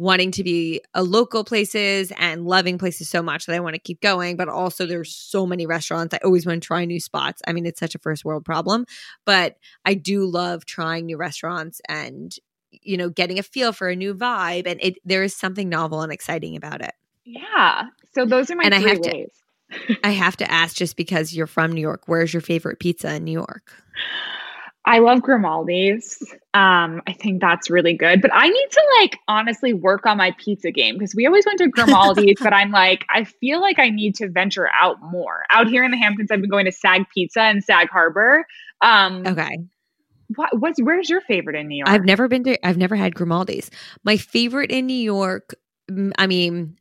wanting to be a local places and loving places so much that I want to keep going. But also, there's so many restaurants. I always want to try new spots. I mean, it's such a first world problem, but I do love trying new restaurants and you know getting a feel for a new vibe and it there is something novel and exciting about it yeah. So those are my And I three have to- ways. [LAUGHS] i have to ask just because you're from new york where's your favorite pizza in new york I love Grimaldi's. Um, I think that's really good. But I need to like honestly work on my pizza game because we always went to Grimaldi's, but I'm like, I feel like I need to venture out more. Out here in the Hamptons, I've been going to Sag Pizza and Sag Harbor. Um, okay what, what's where's your favorite in New York? i've never been to i've never had grimaldi's my favorite in new york mm, i mean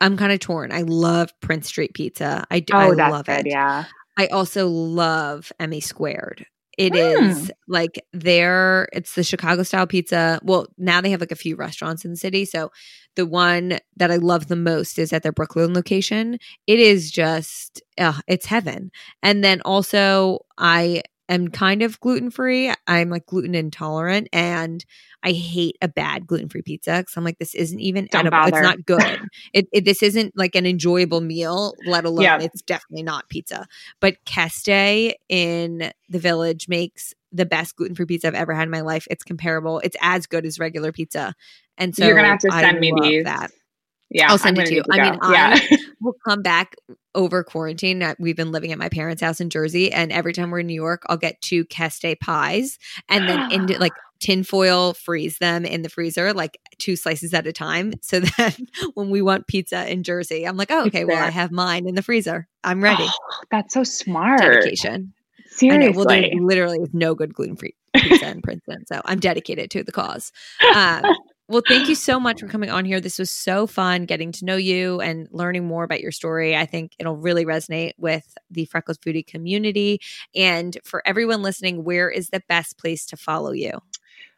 i'm kind of torn i love prince street pizza i, d- I oh, that's love good. it Yeah. I also love Emmy Squared. It Hmm. is like their it's the Chicago style pizza. Well, now they have like a few restaurants in the city. So the one that I love the most is at their Brooklyn location. It is just uh, it's heaven. And then also I am kind of gluten free. I'm like gluten intolerant and I hate a bad gluten free pizza because I'm like, this isn't even Don't edible. bother. It's not good. it, it this isn't like an enjoyable meal, let [LAUGHS] alone Yeah. it's definitely not pizza. But Keste in the village makes the best gluten free pizza I've ever had in my life. It's comparable. It's as good as regular pizza. And so You're gonna have to I send me these. That. Yeah, I'll send I'm it to you. I mean, yeah. I will come back over quarantine. We've been living at my parents' house in Jersey, and every time we're in New York, I'll get two Keste pies and then into [GASPS] like tinfoil freeze them in the freezer, like two slices at a time. So [LAUGHS] that when we want pizza in Jersey, I'm like, oh, okay, well, I have mine in the freezer. I'm ready. Oh, [GASPS] that's so smart. Dedication. Seriously. Well, there literally is no good gluten free pizza in Princeton, so I'm dedicated to the cause. Um, well, thank you so much for [LAUGHS] coming on here. This was so fun getting to know you and learning more about your story. I think it'll really resonate with the Freckled Foodie community. And for everyone listening, where is the best place to follow you?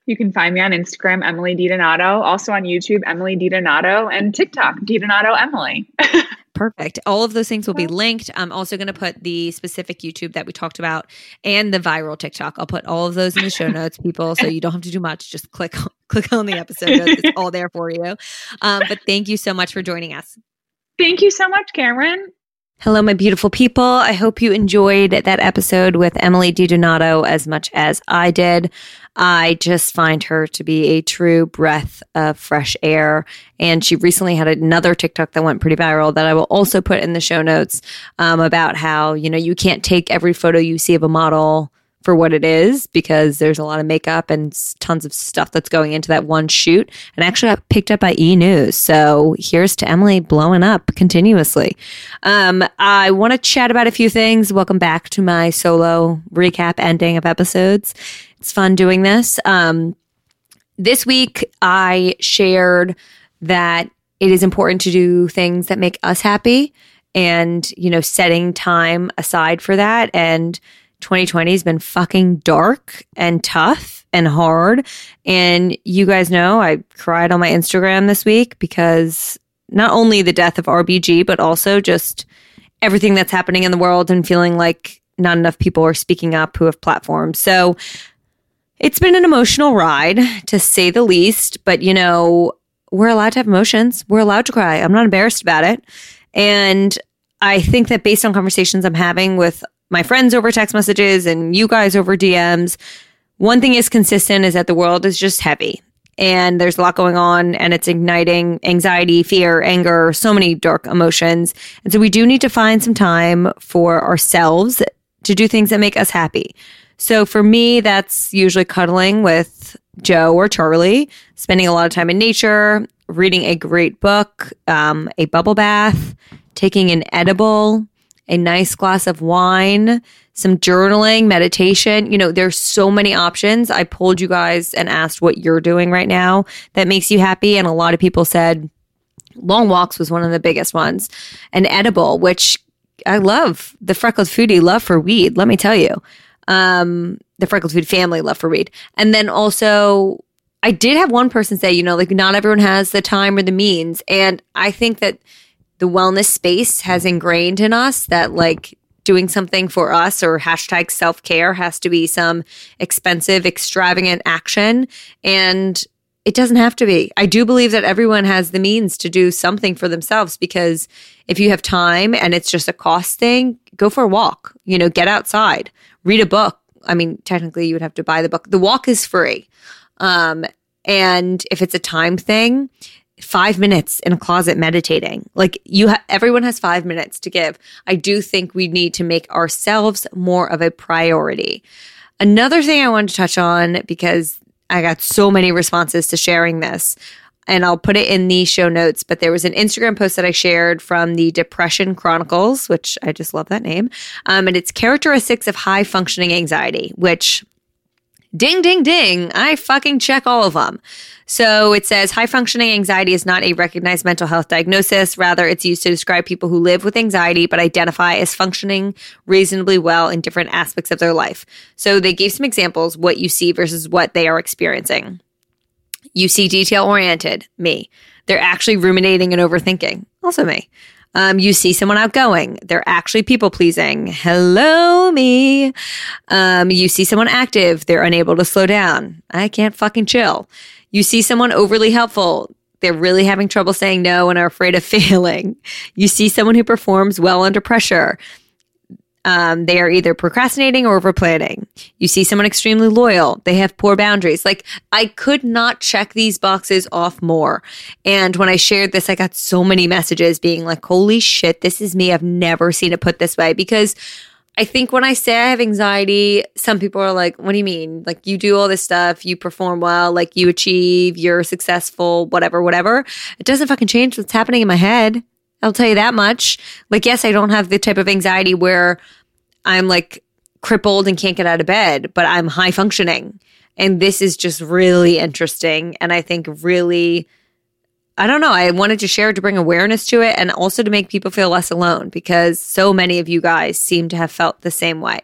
You can find me on Instagram, Emily DiDonato, also on YouTube, Emily DiDonato, and TikTok, DiDonato Emily. [LAUGHS] Perfect. All of those things will be linked. I'm also going to put the specific YouTube that we talked about and the viral TikTok. I'll put all of those in the show notes, people, so you don't have to do much. Just click [LAUGHS] click on the episode notes. It's all there for you. Um, but thank you so much for joining us. Thank you so much, Cameron. Hello, my beautiful people. I hope you enjoyed that episode with Emily DiDonato as much as I did. I just find her to be a true breath of fresh air. And she recently had another TikTok that went pretty viral that I will also put in the show notes um, about how, you know, you can't take every photo you see of a model for what it is because there's a lot of makeup and tons of stuff that's going into that one shoot and actually got picked up by E News. So here's to Emily blowing up continuously. Um, I want to chat about a few things. Welcome back to my solo recap ending of episodes. It's fun doing this. Um, this week I shared that it is important to do things that make us happy and, you know, setting time aside for that. And 2020 has been fucking dark and tough and hard. And you guys know I cried on my Instagram this week because not only the death of RBG, but also just everything that's happening in the world and feeling like not enough people are speaking up who have platforms. So it's been an emotional ride to say the least, but you know, we're allowed to have emotions. We're allowed to cry. I'm not embarrassed about it. And I think that based on conversations I'm having with my friends over text messages and you guys over DMs, one thing is consistent is that the world is just heavy and there's a lot going on and it's igniting anxiety, fear, anger, so many dark emotions. And so we do need to find some time for ourselves to do things that make us happy. So for me, that's usually cuddling with Joe or Charlie, spending a lot of time in nature, reading a great book, um, a bubble bath, taking an edible, a nice glass of wine, some journaling, meditation. You know, there's so many options. I pulled you guys and asked what you're doing right now that makes you happy. And a lot of people said long walks was one of the biggest ones. An edible, which I love. The freckled foodie love for weed, let me tell you. Um, the freckled food family love for weed. And then also I did have one person say, you know, like not everyone has the time or the means. And I think that the wellness space has ingrained in us that like doing something for us or hashtag self care has to be some expensive, extravagant action. And it doesn't have to be. I do believe that everyone has the means to do something for themselves because if you have time and it's just a cost thing, go for a walk, you know, get outside, read a book. I mean, technically you would have to buy the book. The walk is free. Um, and if it's a time thing, five minutes in a closet meditating. Like you, ha- everyone has five minutes to give. I do think we need to make ourselves more of a priority. Another thing I wanted to touch on because I got so many responses to sharing this. And I'll put it in the show notes, but there was an Instagram post that I shared from the Depression Chronicles, which I just love that name. Um, and it's characteristics of high functioning anxiety, which Ding, ding, ding. I fucking check all of them. So it says high functioning anxiety is not a recognized mental health diagnosis. Rather, it's used to describe people who live with anxiety but identify as functioning reasonably well in different aspects of their life. So they gave some examples what you see versus what they are experiencing. You see detail oriented, me. They're actually ruminating and overthinking, also me. Um, you see someone outgoing. They're actually people pleasing. Hello, me. Um, you see someone active. They're unable to slow down. I can't fucking chill. You see someone overly helpful. They're really having trouble saying no and are afraid of [LAUGHS] failing. You see someone who performs well under pressure. Um, they are either procrastinating or over planning. You see someone extremely loyal. They have poor boundaries. Like I could not check these boxes off more. And when I shared this, I got so many messages being like, holy shit, this is me. I've never seen it put this way because I think when I say I have anxiety, some people are like, what do you mean? Like you do all this stuff, you perform well, like you achieve, you're successful, whatever, whatever. It doesn't fucking change what's happening in my head. I'll tell you that much. Like, yes, I don't have the type of anxiety where I'm like crippled and can't get out of bed, but I'm high functioning. And this is just really interesting. And I think really, I don't know, I wanted to share to bring awareness to it and also to make people feel less alone because so many of you guys seem to have felt the same way.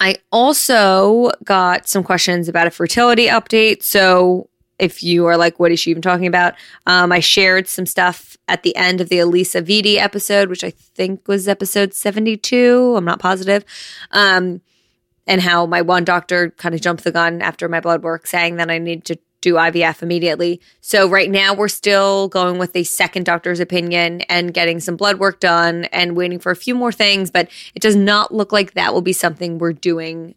I also got some questions about a fertility update. So if you are like, what is she even talking about? Um, I shared some stuff at the end of the Alisa Vitti episode, which I think was episode 72. I'm not positive. Um, and how my one doctor kind of jumped the gun after my blood work, saying that I need to do IVF immediately. So right now we're still going with a second doctor's opinion and getting some blood work done and waiting for a few more things, but it does not look like that will be something we're doing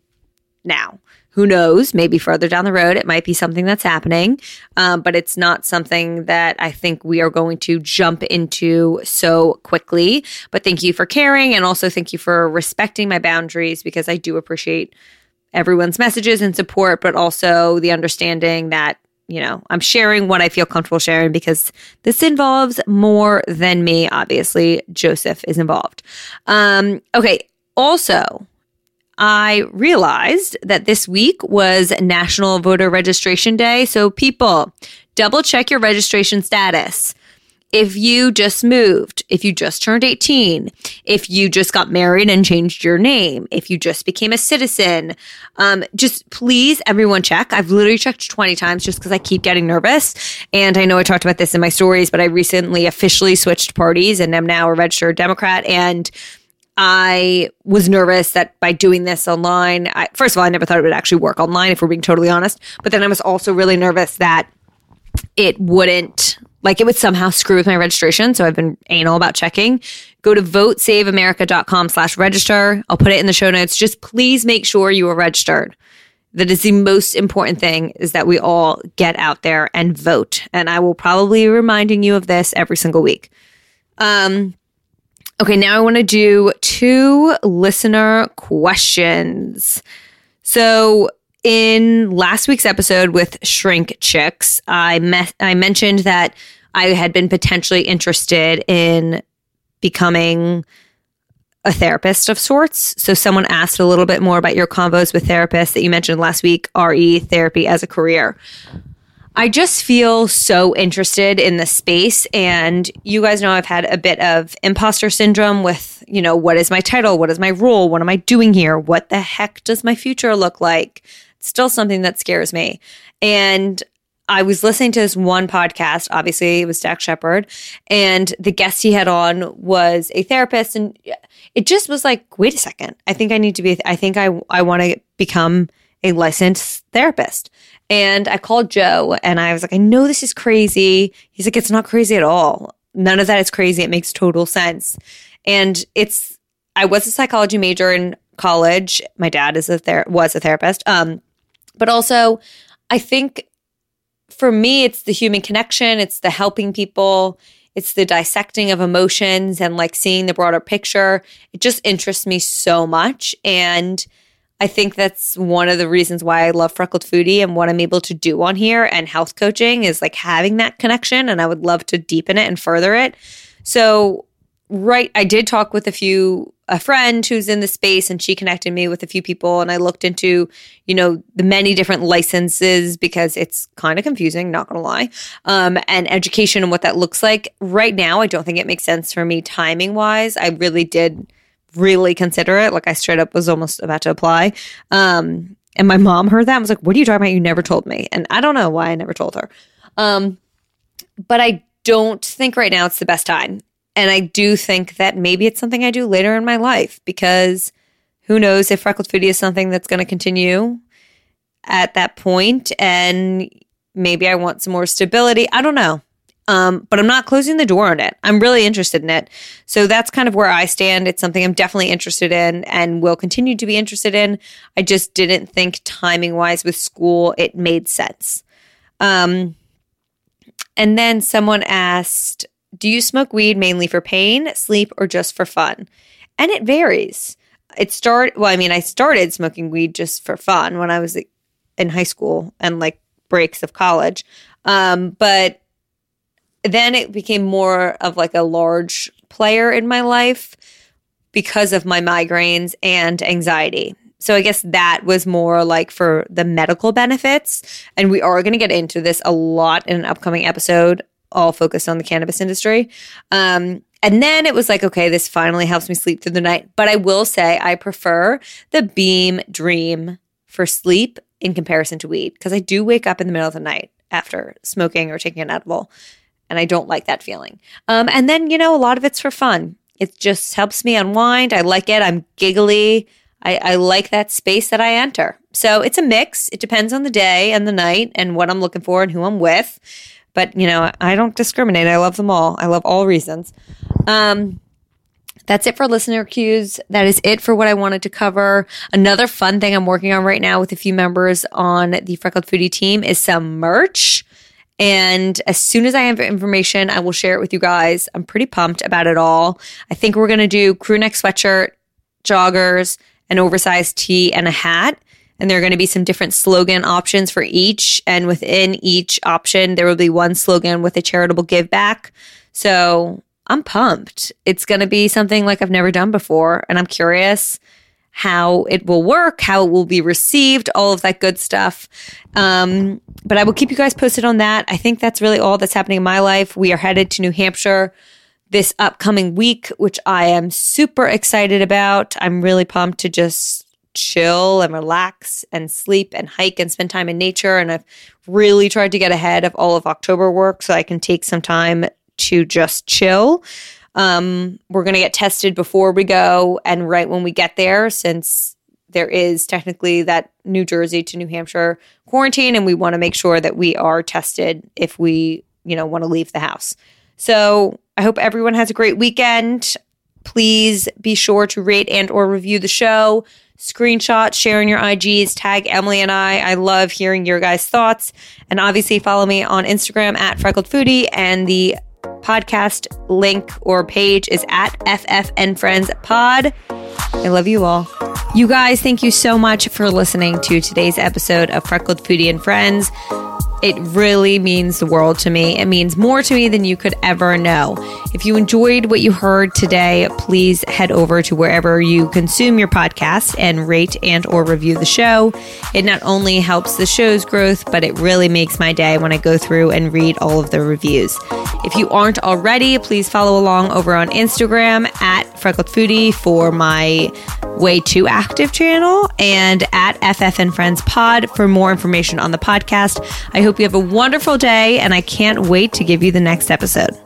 now who knows? Maybe further down the road, it might be something that's happening, um, but it's not something that I think we are going to jump into so quickly. But thank you for caring, and also thank you for respecting my boundaries because I do appreciate everyone's messages and support, but also the understanding that you know, I'm sharing what I feel comfortable sharing because this involves more than me. Obviously, Joseph is involved. Um, okay. Also, I realized that this week was National Voter Registration Day. So, people, double check your registration status. If you just moved, if you just turned 18, if you just got married and changed your name, if you just became a citizen, um, just please, everyone check. I've literally checked 20 times just because I keep getting nervous. And I know I talked about this in my stories, but I recently officially switched parties and I'm now a registered Democrat. And I was nervous that by doing this online, I, first of all, I never thought it would actually work online, if we're being totally honest. But then I was also really nervous that it wouldn't, like, it would somehow screw with my registration. So I've been anal about checking. Go to votesaveamerica.com slash register. I'll put it in the show notes. Just please make sure you are registered. That is the most important thing is that we all get out there and vote. And I will probably be reminding you of this every single week. Um, Okay, now I want to do two listener questions. So, in last week's episode with Shrink Chicks, I met I mentioned that I had been potentially interested in becoming a therapist of sorts. So someone asked a little bit more about your convos with therapists that you mentioned last week, RE therapy as a career. I just feel so interested in the space. And you guys know I've had a bit of imposter syndrome with, you know, what is my title? What is my role? What am I doing here? What the heck does my future look like? It's still something that scares me. And I was listening to this one podcast. Obviously, it was Dax Shepard, and the guest he had on was a therapist, and it just was like, wait a second. I think I need to be. I think I I want to become a licensed therapist. And I called Joe and I was like, I know this is crazy. He's like, it's not crazy at all. None of that is crazy. It makes total sense. And it's, I was a psychology major in college. My dad is a ther- was a therapist. Um, but also, I think for me, it's the human connection. It's the helping people. It's the dissecting of emotions and like seeing the broader picture. It just interests me so much. And I think that's one of the reasons why I love Freckled Foodie and what I'm able to do on here and health coaching is like having that connection. And I would love to deepen it and further it. So, right, I did talk with a few, a friend who's in the space and she connected me with a few people. And I looked into, you know, the many different licenses because it's kind of confusing, not gonna lie, um, and education and what that looks like. Right now, I don't think it makes sense for me timing wise. I really did really consider it. Like I straight up was almost about to apply. Um, and my mom heard that and was like, What are you talking about? You never told me. And I don't know why I never told her. Um, but I don't think right now it's the best time. and I do think that maybe it's something I do later in my life because who knows if freckled foodie is something that's going to continue at that point and maybe I want some more stability. I don't know. Um, but I'm not closing the door on it. I'm really interested in it. So that's kind of where I stand. It's something I'm definitely interested in and will continue to be interested in. I just didn't think timing wise with school, it made sense. Um, and then someone asked, Do you smoke weed mainly for pain, sleep, or just for fun? And it varies. It started, well, I mean, I started smoking weed just for fun when I was in high school and like breaks of college. Um, but then it became more of like a large player in my life because of my migraines and anxiety. So I guess that was more like for the medical benefits. And we are going to get into this a lot in an upcoming episode, all focused on the cannabis industry. Um, and then it was like, okay, this finally helps me sleep through the night. But I will say I prefer the Beam Dream for sleep in comparison to weed because I do wake up in the middle of the night after smoking or taking an edible. And I don't like that feeling. Um, and then, you know, a lot of it's for fun. It just helps me unwind. I like it. I'm giggly. I, I like that space that I enter. So it's a mix. It depends on the day and the night and what I'm looking for and who I'm with. But, you know, I don't discriminate. I love them all. I love all reasons. Um, that's it for listener cues. That is it for what I wanted to cover. Another fun thing I'm working on right now with a few members on the Freckled Foodie team is some merch. And as soon as I have information, I will share it with you guys. I'm pretty pumped about it all. I think we're going to do crew neck sweatshirt, joggers, an oversized tee, and a hat. And there are going to be some different slogan options for each. And within each option, there will be one slogan with a charitable give back. So I'm pumped. It's going to be something like I've never done before. And I'm curious how it will work, how it will be received, all of that good stuff. Um, but I will keep you guys posted on that. I think that's really all that's happening in my life. We are headed to New Hampshire this upcoming week, which I am super excited about. I'm really pumped to just chill and relax and sleep and hike and spend time in nature. And I've really tried to get ahead of all of October work so I can take some time to just chill. Um, we're going to get tested before we go and right when we get there, since there is technically that New Jersey to New Hampshire quarantine, and we want to make sure that we are tested if we, you know, want to leave the house. So I hope everyone has a great weekend. Please be sure to rate and or review the show. Screenshot, share in your IGs, tag Emily and I. I love hearing your guys' thoughts. And obviously follow me on Instagram at Freckled Foodie and the podcast link or page is at FFN Friends Pod. I love you all. You guys, thank you so much for listening to today's episode of Freckled Foodie and Friends. It really means the world to me. It means more to me than you could ever know. If you enjoyed what you heard today, please head over to wherever you consume your podcast and rate and or review the show. It not only helps the show's growth, but it really makes my day when I go through and read all of the reviews. If you aren't already, please follow along over on Instagram at Freckled Foodie for my way too active channel and at FFN Friends Pod for more information on the podcast. I hope you have a wonderful day and I can't wait to give you the next episode.